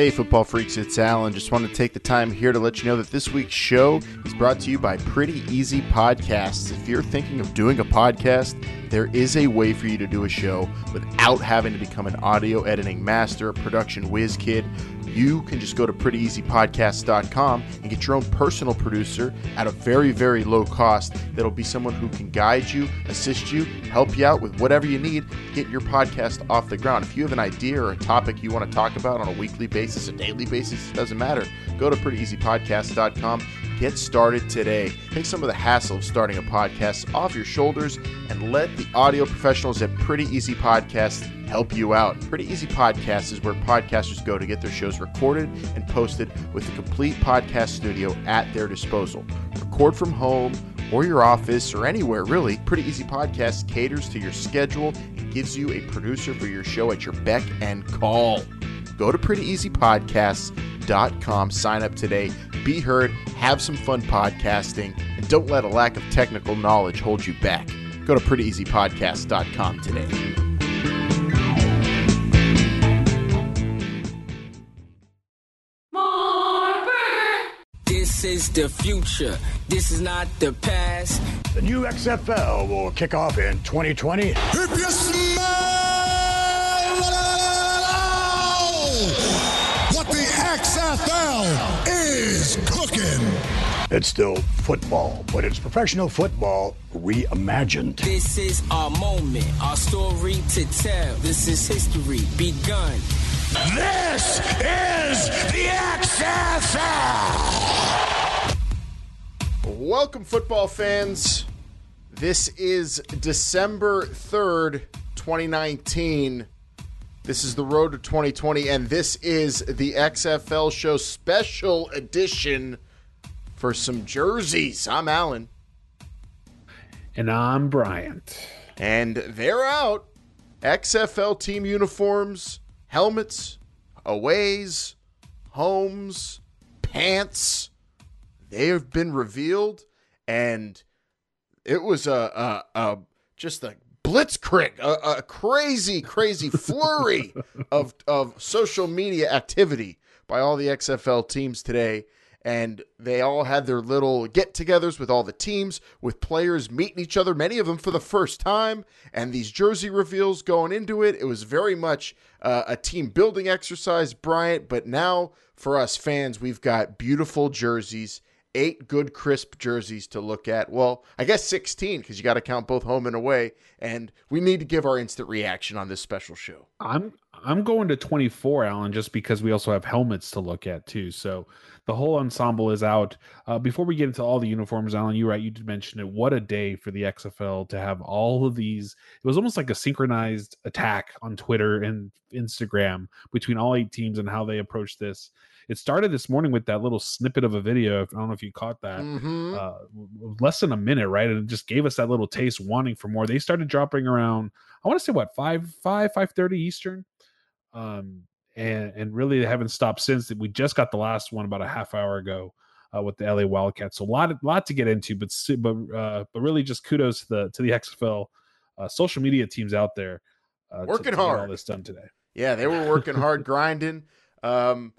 Hey, football freaks, it's Alan. Just want to take the time here to let you know that this week's show is brought to you by Pretty Easy Podcasts. If you're thinking of doing a podcast, there is a way for you to do a show without having to become an audio editing master, a production whiz kid. You can just go to prettyeasypodcast.com and get your own personal producer at a very, very low cost. That'll be someone who can guide you, assist you, help you out with whatever you need to get your podcast off the ground. If you have an idea or a topic you want to talk about on a weekly basis, a daily basis, it doesn't matter. Go to prettyeasypodcast.com. Get started today. Take some of the hassle of starting a podcast off your shoulders and let the audio professionals at Pretty Easy Podcasts help you out. Pretty Easy Podcasts is where podcasters go to get their shows recorded and posted with a complete podcast studio at their disposal. Record from home or your office or anywhere really. Pretty Easy Podcasts caters to your schedule and gives you a producer for your show at your beck and call. Go to prettyeasypodcasts.com, sign up today, be heard, have some fun podcasting, and don't let a lack of technical knowledge hold you back. Go to prettyeasypodcast.com today. This is the future. This is not the past. The new XFL will kick off in 2020. XFL is cooking. It's still football, but it's professional football reimagined. This is our moment, our story to tell. This is history begun. This is the XFL. Welcome, football fans. This is December 3rd, 2019. This is the road to 2020, and this is the XFL Show special edition for some jerseys. I'm Alan. And I'm Bryant. And they're out. XFL team uniforms, helmets, aways, homes, pants. They have been revealed, and it was a, a, a just a blitzkrieg, a, a crazy, crazy flurry of of social media activity by all the XFL teams today. And they all had their little get togethers with all the teams, with players meeting each other, many of them for the first time. And these jersey reveals going into it, it was very much uh, a team building exercise, Bryant. But now for us fans, we've got beautiful jerseys eight good crisp jerseys to look at. Well, I guess 16 because you got to count both home and away. And we need to give our instant reaction on this special show. I'm I'm going to 24, Alan, just because we also have helmets to look at too. So the whole ensemble is out. Uh, before we get into all the uniforms, Alan, you're right. You did mention it. What a day for the XFL to have all of these. It was almost like a synchronized attack on Twitter and Instagram between all eight teams and how they approached this. It started this morning with that little snippet of a video. I don't know if you caught that. Mhm. Uh, less than a minute, right? And it just gave us that little taste, wanting for more. They started dropping around. I want to say what five, five, five thirty Eastern, um, and and really they haven't stopped since. We just got the last one about a half hour ago uh, with the LA Wildcats. So a lot, lot to get into, but but uh, but really just kudos to the to the XFL uh, social media teams out there uh, Working to get all this done today. Yeah, they were working hard, grinding. Um,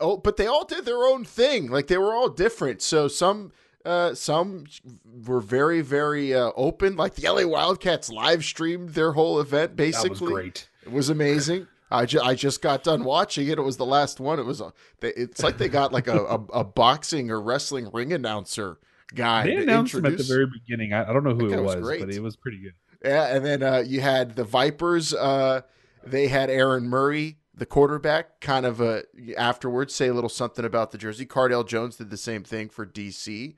oh, but they all did their own thing. Like they were all different. So some. Uh, some were very, very uh, open. Like the LA Wildcats live streamed their whole event. Basically, That was great. It was amazing. I, ju- I just got done watching it. It was the last one. It was a. They, it's like they got like a, a, a boxing or wrestling ring announcer guy. They to announced him at the very beginning. I, I don't know who it was but it was pretty good. Yeah, and then uh, you had the Vipers. Uh, they had Aaron Murray, the quarterback, kind of uh, afterwards say a little something about the jersey. Cardale Jones did the same thing for DC,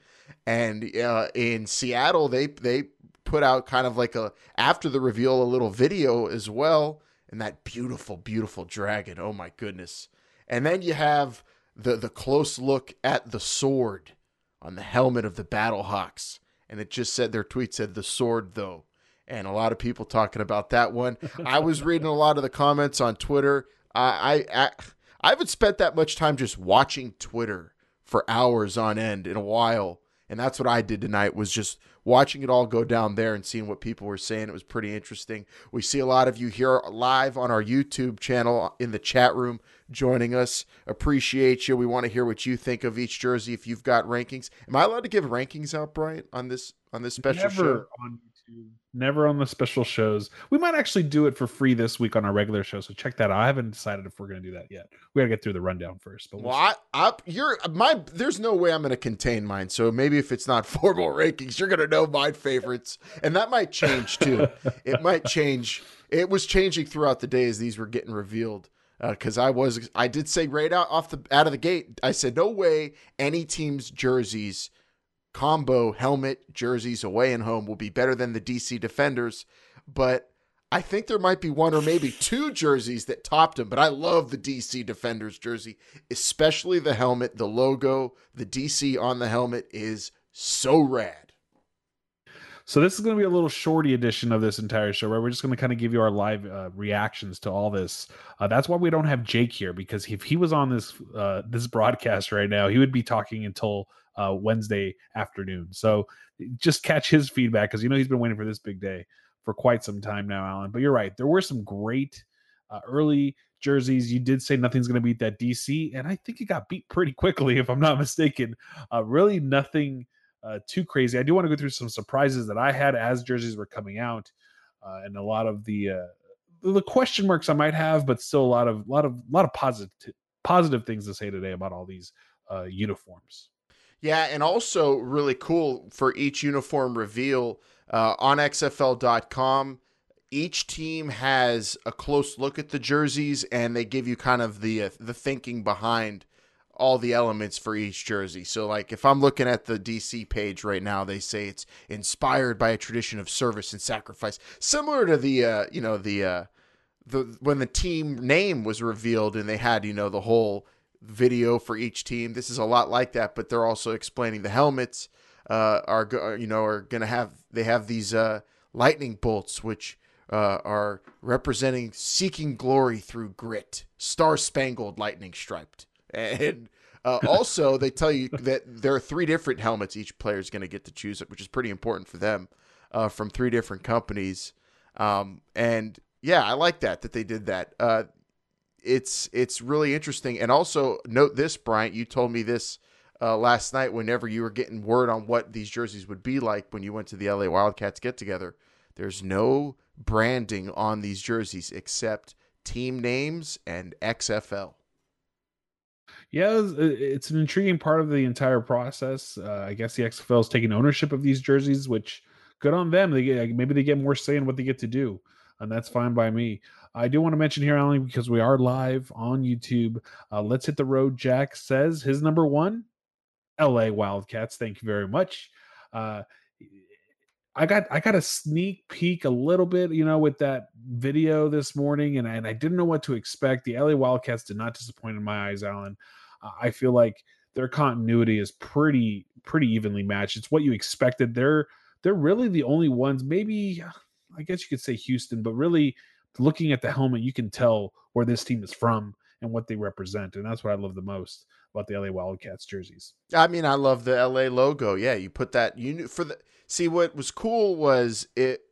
and uh, in Seattle they they put out kind of like a after the reveal a little video as well, and that beautiful beautiful dragon. Oh my goodness! And then you have the the close look at the sword on the helmet of the Battlehawks, and it just said their tweet said the sword though and a lot of people talking about that one. I was reading a lot of the comments on Twitter. I, I I haven't spent that much time just watching Twitter for hours on end in a while, and that's what I did tonight. Was just watching it all go down there and seeing what people were saying. It was pretty interesting. We see a lot of you here live on our YouTube channel in the chat room joining us. Appreciate you. We want to hear what you think of each jersey. If you've got rankings, am I allowed to give rankings out, Brian, on this on this special Never show? on YouTube. Never on the special shows. We might actually do it for free this week on our regular show. So check that out. I haven't decided if we're going to do that yet. We got to get through the rundown first. But we'll Well, I, I, you're my. There's no way I'm going to contain mine. So maybe if it's not formal rankings, you're going to know my favorites, and that might change too. it might change. It was changing throughout the day as these were getting revealed. Uh, because I was, I did say right out off the out of the gate, I said no way any team's jerseys combo helmet jerseys away and home will be better than the DC Defenders, but I think there might be one or maybe two jerseys that topped him, but I love the DC Defenders jersey, especially the helmet, the logo, the DC on the helmet is so rad. So this is going to be a little shorty edition of this entire show, where we're just going to kind of give you our live uh, reactions to all this. Uh, that's why we don't have Jake here because if he was on this uh, this broadcast right now, he would be talking until uh, Wednesday afternoon. So just catch his feedback because you know he's been waiting for this big day for quite some time now, Alan. But you're right, there were some great uh, early jerseys. You did say nothing's going to beat that DC, and I think it got beat pretty quickly, if I'm not mistaken. Uh, really, nothing uh, too crazy. I do want to go through some surprises that I had as jerseys were coming out, uh, and a lot of the uh, the question marks I might have, but still a lot of lot of lot of positive positive things to say today about all these uh, uniforms. Yeah, and also really cool for each uniform reveal uh, on XFL.com. Each team has a close look at the jerseys, and they give you kind of the uh, the thinking behind all the elements for each jersey. So, like if I'm looking at the DC page right now, they say it's inspired by a tradition of service and sacrifice, similar to the uh, you know the uh, the when the team name was revealed and they had you know the whole video for each team. This is a lot like that, but they're also explaining the helmets uh, are go- you know are gonna have they have these uh, lightning bolts which uh, are representing seeking glory through grit, star spangled lightning striped, and uh, also they tell you that there are three different helmets each player is going to get to choose, which is pretty important for them uh, from three different companies. Um, and yeah, I like that that they did that. It's it's really interesting. And also note this, Bryant, you told me this uh, last night. Whenever you were getting word on what these jerseys would be like when you went to the LA Wildcats get together, there's no branding on these jerseys except team names and XFL. Yeah, it's an intriguing part of the entire process. Uh, I guess the XFL is taking ownership of these jerseys, which good on them. They get, maybe they get more say in what they get to do, and that's fine by me. I do want to mention here, Alan, because we are live on YouTube. Uh, Let's hit the road. Jack says his number one, LA Wildcats. Thank you very much. Uh, I got I got a sneak peek a little bit, you know, with that video this morning, and, and I didn't know what to expect. The LA Wildcats did not disappoint in my eyes, Alan. Uh, I feel like their continuity is pretty pretty evenly matched. It's what you expected. They're they're really the only ones. Maybe I guess you could say Houston, but really looking at the helmet, you can tell where this team is from and what they represent, and that's what I love the most about the LA Wildcats jerseys. I mean, I love the LA logo. Yeah, you put that you knew for the see what was cool was it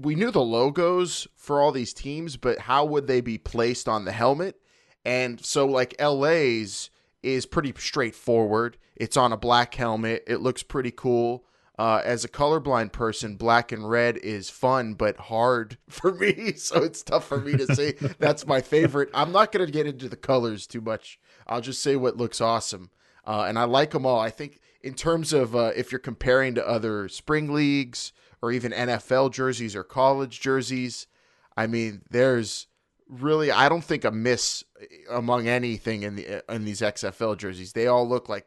we knew the logos for all these teams, but how would they be placed on the helmet? And so like LA's is pretty straightforward. It's on a black helmet. It looks pretty cool. Uh, as a colorblind person, black and red is fun but hard for me, so it's tough for me to say that's my favorite. I'm not going to get into the colors too much. I'll just say what looks awesome, uh, and I like them all. I think in terms of uh, if you're comparing to other spring leagues or even NFL jerseys or college jerseys, I mean, there's really I don't think a miss among anything in the in these XFL jerseys. They all look like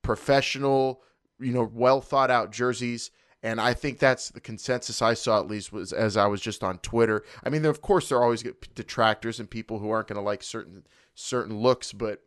professional you know, well thought out jerseys. And I think that's the consensus I saw at least was as I was just on Twitter. I mean, of course, there are always detractors and people who aren't going to like certain certain looks, but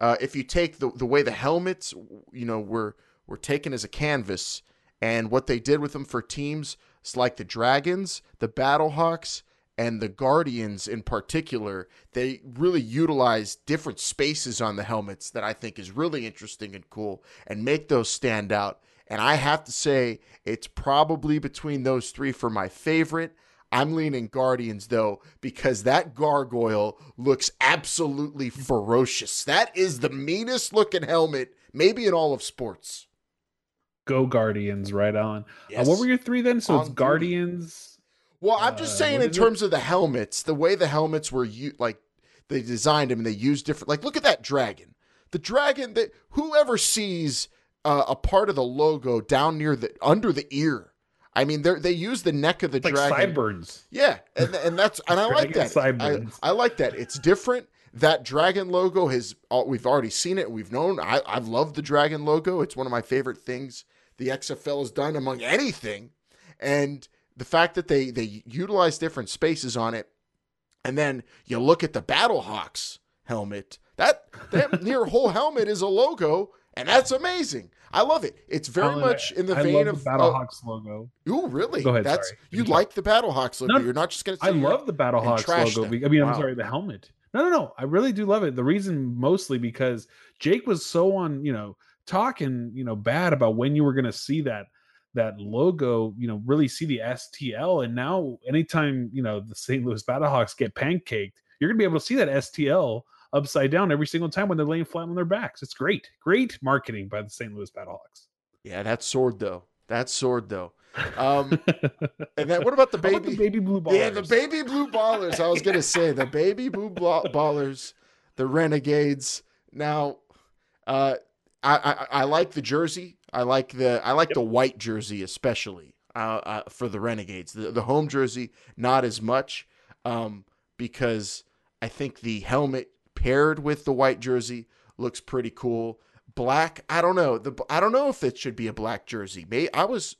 uh, if you take the the way the helmets, you know, were were taken as a canvas, and what they did with them for teams like the Dragons, the Battlehawks, and the Guardians in particular, they really utilize different spaces on the helmets that I think is really interesting and cool and make those stand out. And I have to say, it's probably between those three for my favorite. I'm leaning Guardians though because that gargoyle looks absolutely ferocious. That is the meanest looking helmet maybe in all of sports. Go Guardians, right on. Yes. Uh, what were your three then? So On it's. Guardians. Well, I'm just Uh, saying in is it? terms of the helmets, the way the helmets were you like they designed them and they used different like look at that dragon. The dragon that whoever sees uh, a part of the logo down near the under the ear. I mean, they they use the neck of the It's like dragon. sideburns. Yeah, and and that's and I like that. I, sideburns. I like that. It's different. That dragon logo has all- we've already seen it. We've known. I I've loved the dragon logo. It's one of my favorite things the XFL has done among anything, and the fact that they they utilize different spaces on it, and then you look at the Battlehawks helmet. That that your whole helmet is a logo, and that's amazing. I love it. It's very much in the I vein of the Battlehawks oh. logo. Ooh, really? Go ahead, That's sorry. you like the Battlehawks logo. No, You're not just gonna. I love the Battlehawks logo. them. I mean, I'm sorry, the helmet. No, no, no. I really do love it. The reason mostly because Jake was so on, you know, talking, you know, bad about when you were going to see that that logo, you know, really see the STL. And now, anytime you know the St. Louis Battlehawks get pancaked, you're going to be able to see that STL upside down every single time when they're laying flat on their backs. It's great, great marketing by the St. Louis Battlehawks. Yeah, that sword though. That sword though. Um, and then what about the How about baby? the baby blue ballers? yeah, the baby blue ballers. I was gonna say the baby blue ballers, the renegades. Now, uh, I, I I like the jersey. I like the I like the white jersey especially uh, uh, for the renegades. The the home jersey not as much um, because I think the helmet paired with the white jersey looks pretty cool. Black, I don't know. The I don't know if it should be a black jersey. May I was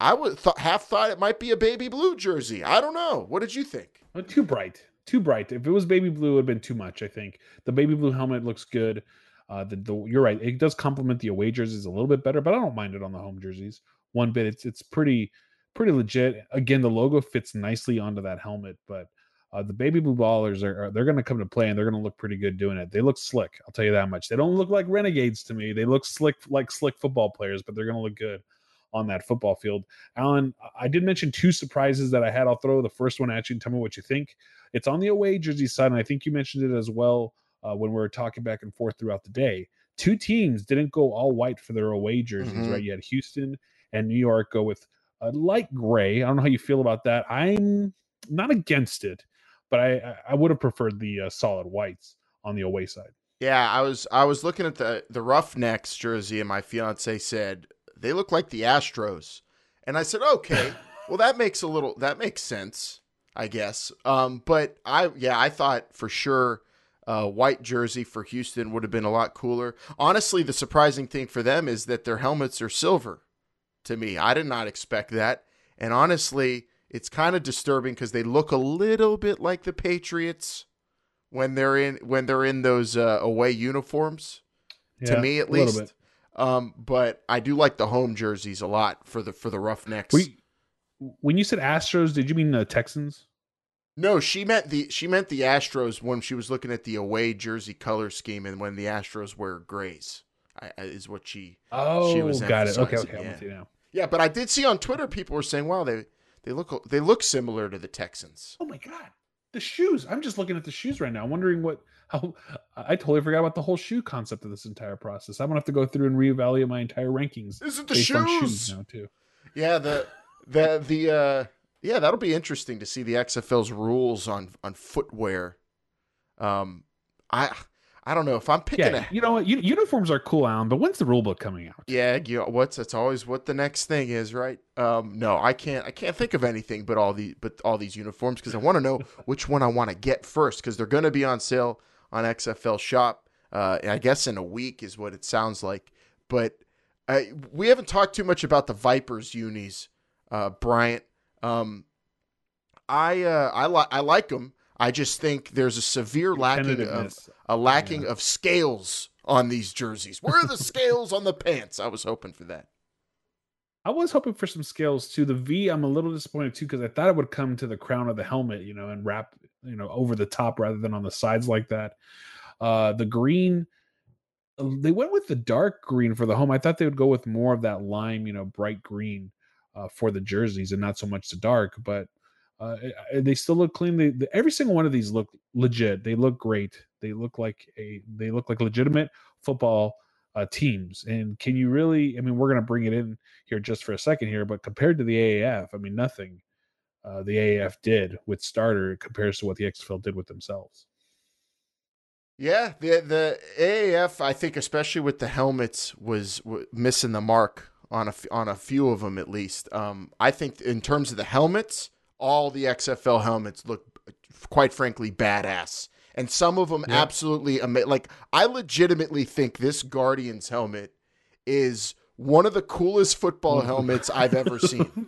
I would th- half thought it might be a baby blue jersey. I don't know. What did you think? Oh, too bright, too bright. If it was baby blue, it would have been too much. I think the baby blue helmet looks good. Uh, the, the you're right. It does complement the away jerseys a little bit better, but I don't mind it on the home jerseys one bit. It's it's pretty pretty legit. Again, the logo fits nicely onto that helmet, but uh, the baby blue ballers are, are they're going to come to play and they're going to look pretty good doing it. They look slick. I'll tell you that much. They don't look like renegades to me. They look slick like slick football players, but they're going to look good on that football field. Alan, I did mention two surprises that I had. I'll throw the first one at you and tell me what you think. It's on the away jersey side, and I think you mentioned it as well uh, when we were talking back and forth throughout the day. Two teams didn't go all white for their away jerseys, Mhm. right? You had Houston and New York go with a light gray. I don't know how you feel about that. I'm not against it, but I I- I would have preferred the uh, solid whites on the away side. Yeah, I was I was looking at the the Roughnecks jersey, and my fiance said they look like the Astros, and I said, okay, well that makes a little that makes sense, I guess. Um, but I yeah I thought for sure. Uh, white jersey for Houston would have been a lot cooler. Honestly, the surprising thing for them is that their helmets are silver. To me, I did not expect that, and honestly, it's kind of disturbing because they look a little bit like the Patriots when they're in when they're in those uh, away uniforms. to me, at least. Um, but I do like the home jerseys a lot for the for the Roughnecks. We, when you said Astros, did you mean the Texans? No, she meant the she meant the Astros when she was looking at the away jersey color scheme and when the Astros wear grays. I, is what she Oh, She was got it. Okay, okay, I'm yeah. with you now. Yeah, but I did see on Twitter people were saying, "Wow, they they look they look similar to the Texans." Oh my god, the shoes! I'm just looking at the shoes right now, wondering what. How I totally forgot about the whole shoe concept of this entire process. I'm gonna have to go through and reevaluate my entire rankings Is it the based on shoes? shoes now too. Yeah, the the the uh yeah, that'll be interesting to see the XFL's rules on on footwear. Um I I don't know if I'm picking Yeah, a you know what? Uniforms are cool, Alan, but when's the rule book coming out? Yeah, you know, what's that's always what the next thing is, right? Um no, I can't I can't think of anything but all the but all these uniforms because I want to know which one I want to get first because they're going to be on sale on XFL shop. Uh I guess in a week is what it sounds like. But uh, we haven't talked too much about the Vipers unis, uh, Bryant. Um, I uh, I like I like them. I just think there's a severe lacking of a lacking of scales on these jerseys. Where are the scales on the pants? I was hoping for that. I was hoping for some scales too. The V, I'm a little disappointed too because I thought it would come to the crown of the helmet, you know, and wrap, you know, over the top rather than on the sides like that. Uh, the green, they went with the dark green for the home. I thought they would go with more of that lime, you know, bright green uh, for the jerseys and not so much the dark. But Uh, they still look clean. They, they, every single one of these look legit. They look great. They look like a they look like legitimate football uh, teams. And can you really? I mean, we're to bring it in here just for a second here, but compared to the AAF, I mean, nothing uh, the AAF did with starter compares to what the XFL did with themselves. Yeah, the the AAF, I think, especially with the helmets, was w- missing the mark on a on a few of them at least. Um, I think in terms of the helmets, all the XFL helmets look, quite frankly, badass, and some of them absolutely ama- like. I legitimately think this Guardians helmet is one of the coolest football helmets I've ever seen.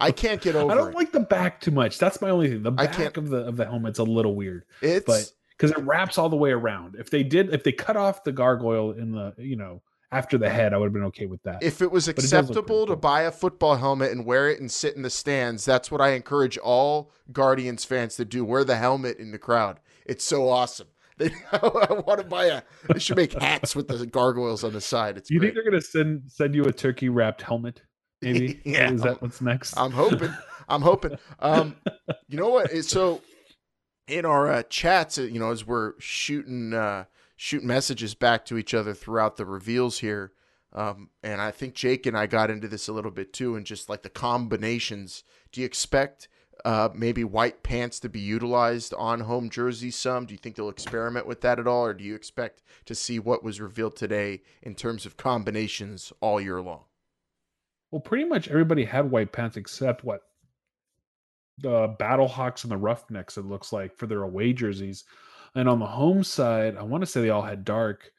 I can't get over. I don't it. like the back too much. That's my only thing. The back of the of the helmet's a little weird, It's but because it wraps all the way around. If they did, if they cut off the gargoyle in the you know after the head, I would have been okay with that. if it was But it acceptable to cool. buy a football helmet and wear it and sit in the stands, that's what I encourage all Guardians fans to do. Wear the helmet in the crowd. It's so awesome. They, I want to buy a. They should make hats with the gargoyles on the side. It's you great. think they're gonna send send you a turkey wrapped helmet? Maybe. Yeah. Is that what's next? I'm hoping. I'm hoping. Um, you know what? So in our uh, chats, uh, you know, as we're shooting uh, shooting messages back to each other throughout the reveals here, um, and I think Jake and I got into this a little bit too, and just like the combinations. Do you expect uh, maybe white pants to be utilized on home jerseys? Some. Do you think they'll experiment with that at all, or do you expect to see what was revealed today in terms of combinations all year long? Well, pretty much everybody had white pants except what the Battlehawks and the Roughnecks. It looks like for their away jerseys, and on the home side, I want to say they all had dark.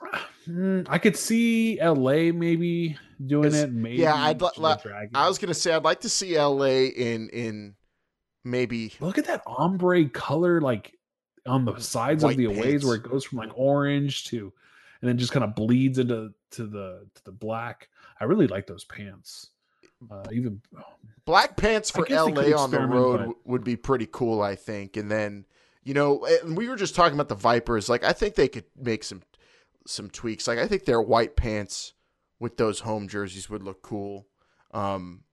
Hmm, I could see LA maybe doing it. Maybe yeah, I'd li- li- I was gonna say I'd like to see LA in in maybe look at that ombre color, like on the sides White of the aways, pants. where it goes from like orange to, and then just kind of bleeds into to the to the black. I really like those pants. Uh, even black pants for LA on the road but- would be pretty cool, I think. And then you know, and we were just talking about the Vipers. Like I think they could make some some tweaks. Like I think their white pants with those home jerseys would look cool. Um,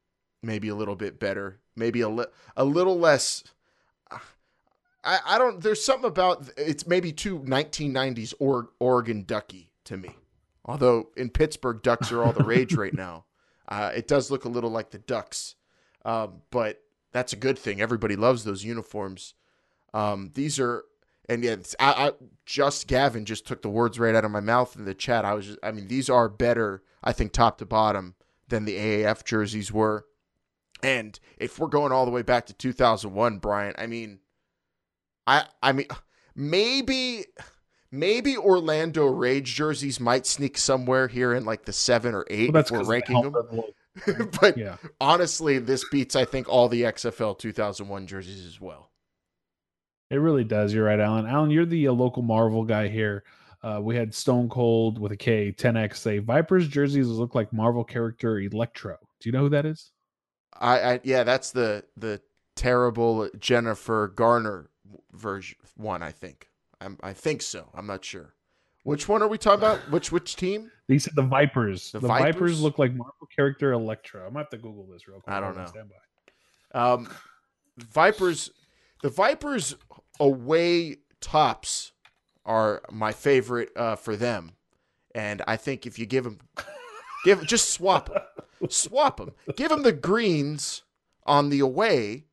maybe a little bit better. Maybe a li- a little less. I, I don't. There's something about it's maybe too 1990s or Oregon Ducky to me. Although in Pittsburgh, Ducks are all the rage right now. Uh, it does look a little like the Ducks, um, but that's a good thing. Everybody loves those uniforms. Um, these are, and yeah, it's- I, I just Gavin just took the words right out of my mouth in the chat. I was, just, I mean, these are better, I think, top to bottom than the AAF jerseys were. And if we're going all the way back to 2001, Brian, I mean, I, I mean, maybe, maybe Orlando Rage jerseys might sneak somewhere here in like the seven or eight well, if we're ranking them. helmet but Yeah. honestly, this beats I think all the XFL 2001 jerseys as well. It really does. You're right, Alan. Alan, you're the uh, local Marvel guy here. Uh, we had Stone Cold with a K, 10X say Vipers jerseys look like Marvel character Electro. Do you know who that is? I, I yeah, that's the the terrible Jennifer Garner version one. I think. I'm, I think so. I'm not sure. Which one are we talking about? Which which team? They said the Vipers. The The, Vipers? Vipers? look like Marvel character Electro. I'm gonna have to Google this real quick. I don't know. Stand by. Um, Vipers. The Vipers away tops are my favorite uh, for them, and I think if you give them, give just swap them, swap them, give them the greens on the away,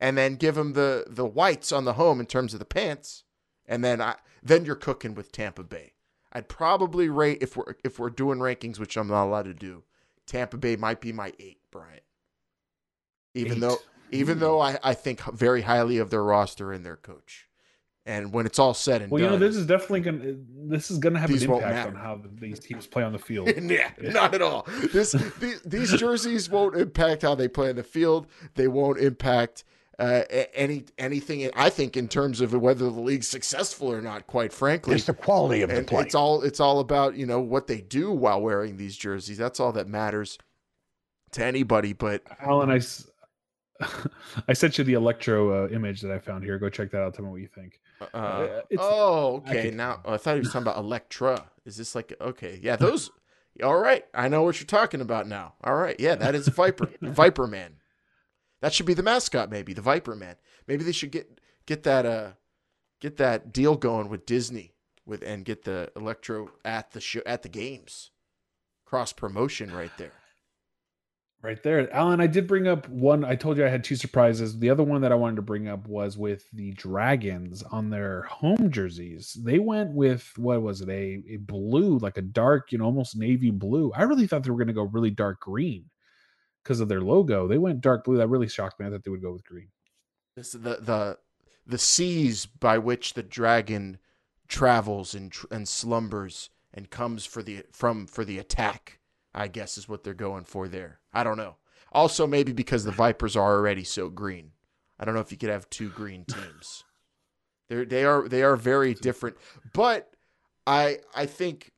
and then give them the the whites on the home in terms of the pants, and then I then you're cooking with Tampa Bay. I'd probably rate if we're if we're doing rankings, which I'm not allowed to do. Tampa Bay might be my eight, Bryant. Even Eight. though even though I, I think very highly of their roster and their coach. And when it's all said and Well, you done, know, this is definitely gonna this is gonna have an won't impact on how these teams play on the field. yeah, not at all. This these, these jerseys won't impact how they play in the field. They won't impact uh, any anything. I think in terms of whether the league's successful or not. Quite frankly, It's the quality of the play. it's all it's all about you know what they do while wearing these jerseys. That's all that matters to anybody. But Alan, I, s- I sent you the Electro uh, image that I found here. Go check that out. Tell me what you think. uh, Uh, oh, okay. could- Now oh, I thought he was talking about Elektra. Is this like okay? Yeah, those. all right, I know what you're talking about now. All right, yeah, that is Viper, Viper Man. That should be the mascot, maybe the Viper Man. Maybe they should get get that uh get that deal going with Disney with and get the Electro at the show at the games. Cross promotion right there. Right there. Alan, I did bring up one. I told you I had two surprises. The other one that I wanted to bring up was with the Dragons on their home jerseys. They went with, what was it, a, a blue, like a dark, you know, almost navy blue. I really thought they were going to go really dark green because of their logo. They went dark blue. That really shocked me. I thought they would go with green. This the the the seas by which the dragon travels and and slumbers and comes for the from for the attack. I guess is what they're going for there. I don't know. Also, maybe because the Vipers are already so green. I don't know if you could have two green teams. They're they are they are very different. But I I think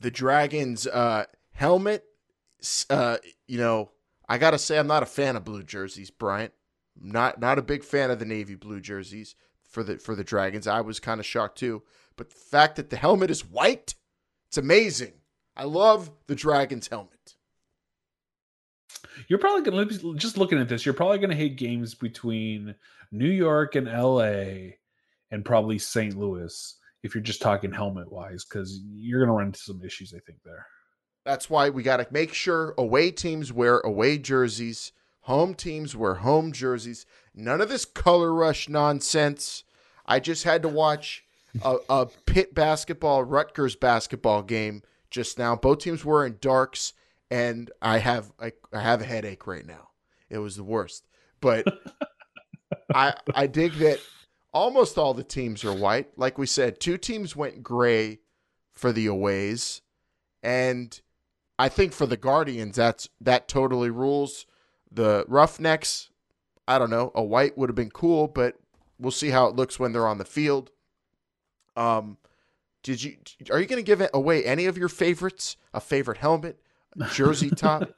the Dragons uh, helmet. Uh, you know, I gotta say I'm not a fan of blue jerseys, Bryant. Not not a big fan of the navy blue jerseys for the for the Dragons. I was kind of shocked too. But the fact that the helmet is white, it's amazing. I love the Dragon's helmet. You're probably going to just looking at this. You're probably going to hate games between New York and L.A. and probably St. Louis if you're just talking helmet wise, because you're going to run into some issues. I think there. That's why we got to make sure away teams wear away jerseys, home teams wear home jerseys. None of this color rush nonsense. I just had to watch a, a Pitt basketball, Rutgers basketball game just now. Both teams were in darks, and I have I, I have a headache right now. It was the worst, but I I dig that almost all the teams are white. Like we said, two teams went gray for the aways, and I think for the Guardians that's that totally rules. The Roughnecks, I don't know, a white would have been cool, but we'll see how it looks when they're on the field. Um, did you are you going to give away any of your favorites? A favorite helmet, jersey top,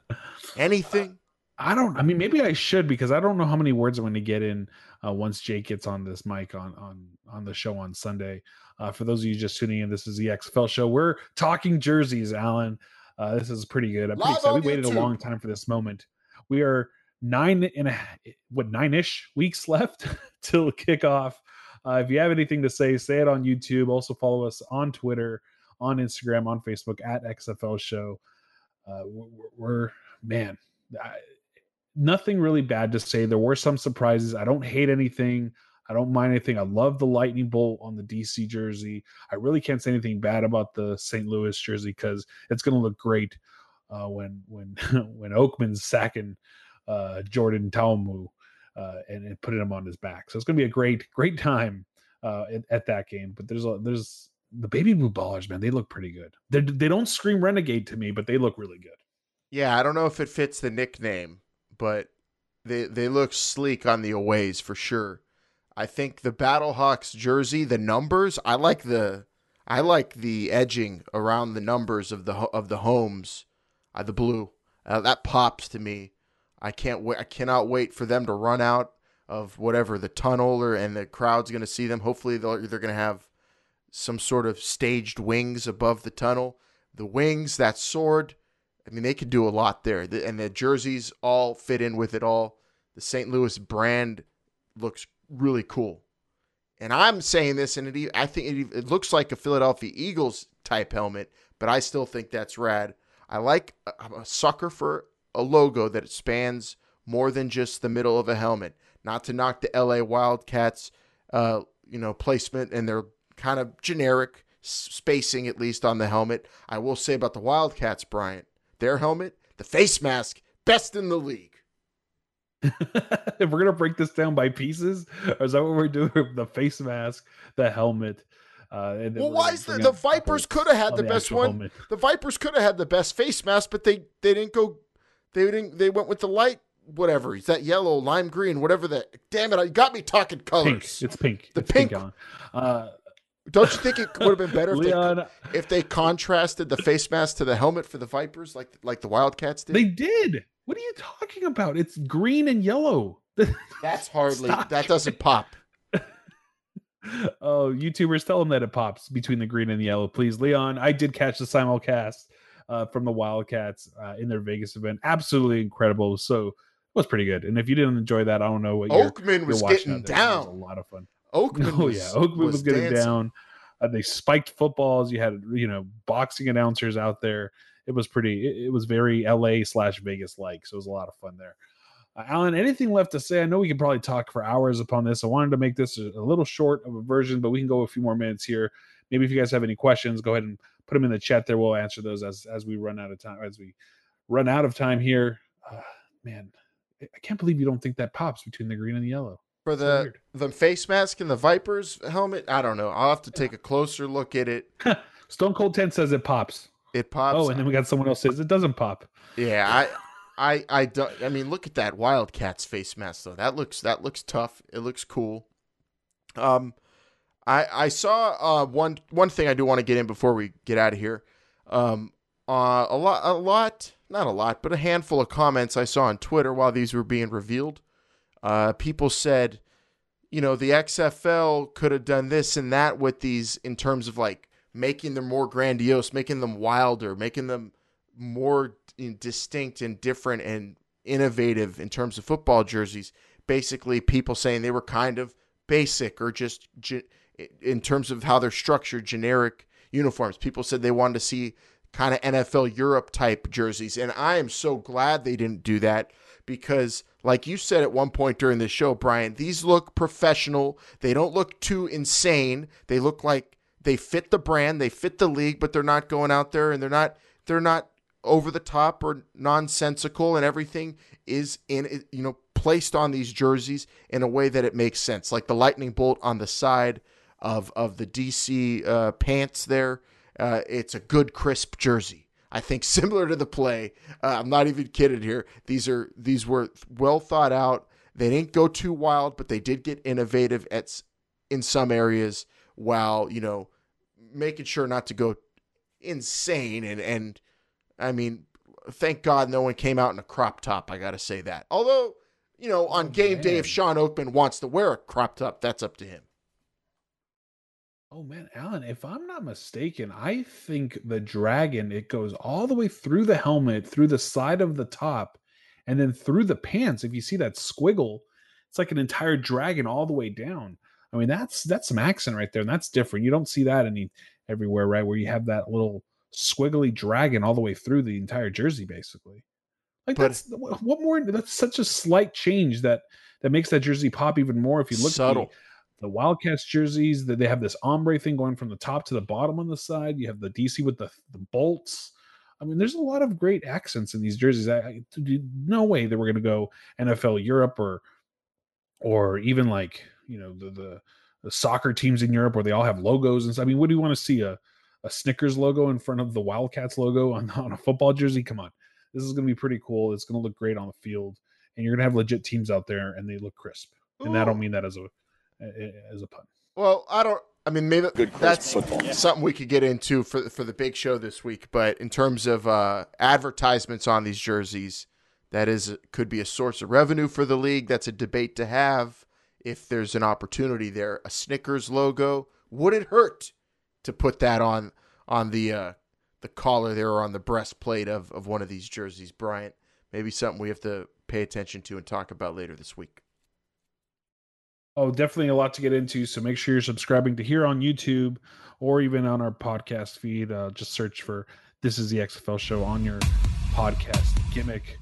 anything? I don't. I mean, maybe I should because I don't know how many words I'm going to get in uh, once Jake gets on this mic on on on the show on Sunday. Uh, for those of you just tuning in, this is the XFL show. We're talking jerseys, Alan. Uh, this is pretty good. I'm pretty excited. We waited a long time for this moment. We are nine and a what nine ish weeks left till kickoff. Uh, if you have anything to say, say it on YouTube. Also follow us on Twitter, on Instagram, on Facebook at XFL Show. Uh, we're, we're, man, I, nothing really bad to say. There were some surprises. I don't hate anything. I don't mind anything. I love the lightning bolt on the DC jersey. I really can't say anything bad about the St. Louis jersey because it's going to look great uh, when when when Oakman's sacking uh, Jordan Ta'amu uh, and, and putting him on his back. So it's going to be a great, great time uh, at, at, that game. But there's a, there's the baby blue ballers, man. They look pretty good. They they don't scream renegade to me, but they look really good. Yeah, I don't know if it fits the nickname, but they they look sleek on the aways for sure. I think the Battlehawks jersey, the numbers, I like the I like the edging around the numbers of the of the homes, uh, the blue. Uh, that pops to me. I can't wait. I cannot wait for them to run out of whatever the tunnel or and the crowd's going to see them. Hopefully, they're, going to have some sort of staged wings above the tunnel. The wings, that sword. I mean, they could do a lot there, the, and the jerseys all fit in with it all. The St. Louis brand looks really cool. And I'm saying this, and it, I think it, it looks like a Philadelphia Eagles type helmet, but I still think that's rad. I like. I'm a sucker for a logo that spans more than just the middle of a helmet. Not to knock the LA Wildcats, uh, you know, placement and their kind of generic spacing, at least on the helmet. I will say about the Wildcats, Bryant, their helmet, the face mask, best in the league. if we're gonna break this down by pieces, or is that what we're doing? The face mask, the helmet. Uh, well, why is the, the Vipers could have had the, the best one? Helmet. The Vipers could have had the best face mask, but they they didn't go they didn't. They went with the light, whatever. Is that yellow, lime green, whatever that? Damn it! You got me talking colors. Pink. It's pink. The it's pink. pink uh, Don't you think it would have been better if, Leon, they, if they contrasted the face mask to the helmet for the Vipers, like like the Wildcats did? They did. What are you talking about? It's green and yellow. That's hardly. Stop. That doesn't pop. oh, YouTubers tell them that it pops between the green and the yellow, please, Leon. I did catch the simulcast uh, from the Wildcats uh, in their Vegas event. Absolutely incredible. So it was pretty good. And if you didn't enjoy that, I don't know what you're, Oakman was getting there. It was down. a lot of fun. Oakman Oh was, yeah, Oakman was, getting dancing. down. Uh, they spiked footballs. You had you know boxing announcers out there. It was pretty. It, it was very L.A. slash Vegas like. So it was a lot of fun there. Uh, Alan, anything left to say? I know we could probably talk for hours upon this. I wanted to make this a, a little short of a version, but we can go a few more minutes here. Maybe if you guys have any questions, go ahead and put them in the chat there. We'll answer those as as we run out of time. As we run out of time here, uh, man, I can't believe you don't think that pops between the green and the yellow. for the weird. the face mask and the Vipers helmet. I don't know. I'll have to take a closer look at it. Stone Cold Ten says it pops. It pops. Oh, and then we got someone else says it doesn't pop. Yeah, I, I, I don't. I mean, look at that Wildcats face mask though. That looks that looks tough. It looks cool. Um, I I saw uh one one thing I do want to get in before we get out of here. Um, uh, a lot a lot not a lot, but a handful of comments I saw on Twitter while these were being revealed. Uh, people said, you know, the XFL could have done this and that with these in terms of like making them more grandiose, making them wilder, making them more distinct and different and innovative in terms of football jerseys. Basically, people saying they were kind of basic or just ge- in terms of how they're structured, generic uniforms. People said they wanted to see kind of NFL Europe type jerseys. And I am so glad they didn't do that because, like you said at one point during the show, Brian, these look professional. They don't look too insane. They look like they fit the brand, they fit the league, but they're not going out there and they're not they're not over the top or nonsensical and everything is in you know placed on these jerseys in a way that it makes sense like the lightning bolt on the side of of the DC uh, pants there uh, it's a good crisp jersey I think similar to the play uh, I'm not even kidding here these are these were well thought out they didn't go too wild but they did get innovative at in some areas while you know making sure not to go insane and and I mean, thank God no one came out in a crop top. I got to say that. Although, you know, on Oh, game day, if. Shawn Oakman wants to wear a crop top, that's up to him. Oh man, Alan, if I'm not mistaken, I think the dragon it goes all the way through the helmet, through the side of the top, and then through the pants. If you see that squiggle, it's like an entire dragon all the way down. I mean, that's that's some accent right there, and that's different. You don't see that any everywhere, right? Where you have that little squiggly dragon all the way through the entire jersey, basically. Like But- that's what more? That's such a slight change that that makes that jersey pop even more. If you look at the- Subtle. The Wildcats jerseys that they have this ombre thing going from the top to the bottom on the side. You have the DC with the the bolts. I mean, there's a lot of great accents in these jerseys. I, I no way that we're going to go NFL Europe or or even like you know the, the the soccer teams in Europe where they all have logos and stuff. I mean, what do you want to see a a Snickers logo in front of the Wildcats logo on on a football jersey? Come on, this is going to be pretty cool. It's going to look great on the field, and you're going to have legit teams out there, and they look crisp. And I don't mean that as a as a pun. Well, I don't. I mean, maybe Good that's football. something we could get into for for the big show this week. But in terms of uh, advertisements on these jerseys, that is could be a source of revenue for the league. That's a debate to have if there's an opportunity there. A Snickers logo would it hurt to put that on on the uh, the collar there or on the breastplate of of one of these jerseys, Bryant? Maybe something we have to pay attention to and talk about later this week. Oh, definitely a lot to get into. So make sure you're subscribing to here on YouTube or even on our podcast feed. Uh, just search for This is the XFL Show on your podcast gimmick.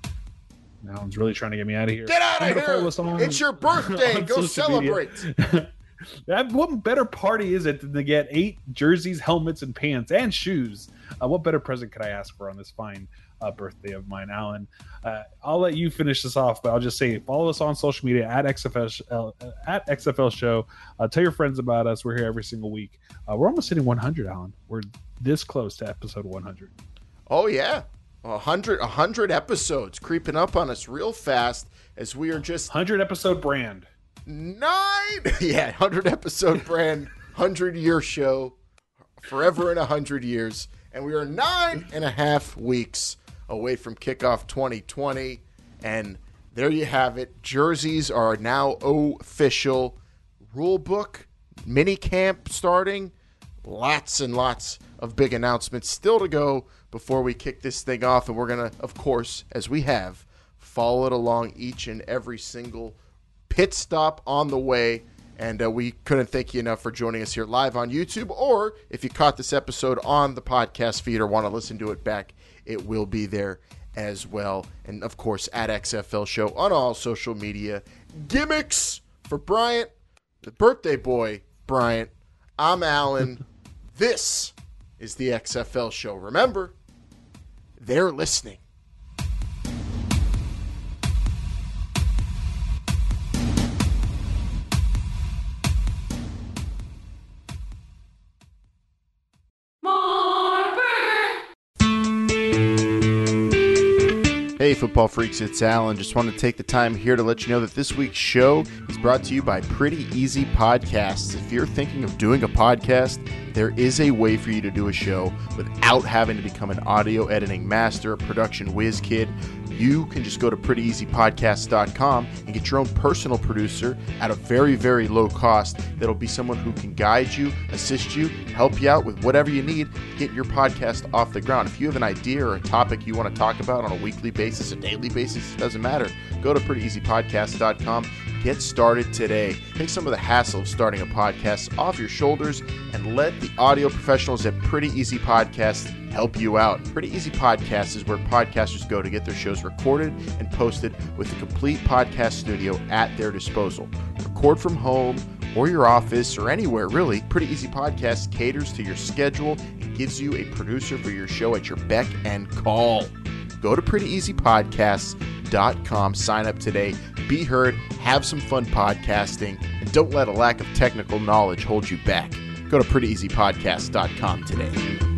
Now it's really trying to get me out of here. Get out of Remember to follow here! on- It's your birthday. Go celebrate. that, what better party is it than to get eight jerseys, helmets, and pants and shoes? Uh, what better present could I ask for on this fine uh, birthday of mine, Alan? Uh, I'll let you finish this off, but I'll just say follow us on social media at XFL uh, at XFL Show. Uh, tell your friends about us. We're here every single week. Uh, we're almost hitting 100, Alan. We're this close to episode 100. Oh yeah, a hundred, a hundred episodes creeping up on us real fast as we are just 100 episode brand. nine. yeah, hundred episode brand, hundred year show, forever in a hundred years, and we are nine and a half weeks away from kickoff 2020, and there you have it. Jerseys are now official. Rule book, mini camp starting lots and lots of big announcements still to go before we kick this thing off. And we're going to, of course, as we have, followed along each and every single pit stop on the way. And uh, we couldn't thank you enough for joining us here live on YouTube. Or if you caught this episode on the podcast feed or want to listen to it back, it will be there as well. And of course, at XFL Show on all social media. Gimmicks for Bryant, the birthday boy, Bryant. I'm Alan. this is the XFL Show. Remember, they're listening. Hey, football freaks, it's Alan. Just want to take the time here to let you know that this week's show is brought to you by Pretty Easy Podcasts. If you're thinking of doing a podcast, there is a way for you to do a show without having to become an audio editing master, production whiz kid. You can just go to prettyeasypodcast.com and get your own personal producer at a very, very low cost. That'll be someone who can guide you, assist you, help you out with whatever you need get your podcast off the ground. If you have an idea or a topic you want to talk about on a weekly basis, a daily basis, it doesn't matter. Go to prettyeasypodcast.com. Get started today. Take some of the hassle of starting a podcast off your shoulders and let the audio professionals at Pretty Easy Podcasts help you out. Pretty Easy Podcasts is where podcasters go to get their shows recorded and posted with a complete podcast studio at their disposal. Record from home or your office or anywhere really. Pretty Easy Podcast caters to your schedule and gives you a producer for your show at your beck and call. Go to prettyeasypodcasts.com, sign up today, be heard, have some fun podcasting, and don't let a lack of technical knowledge hold you back. Go to prettyeasypodcast.com today.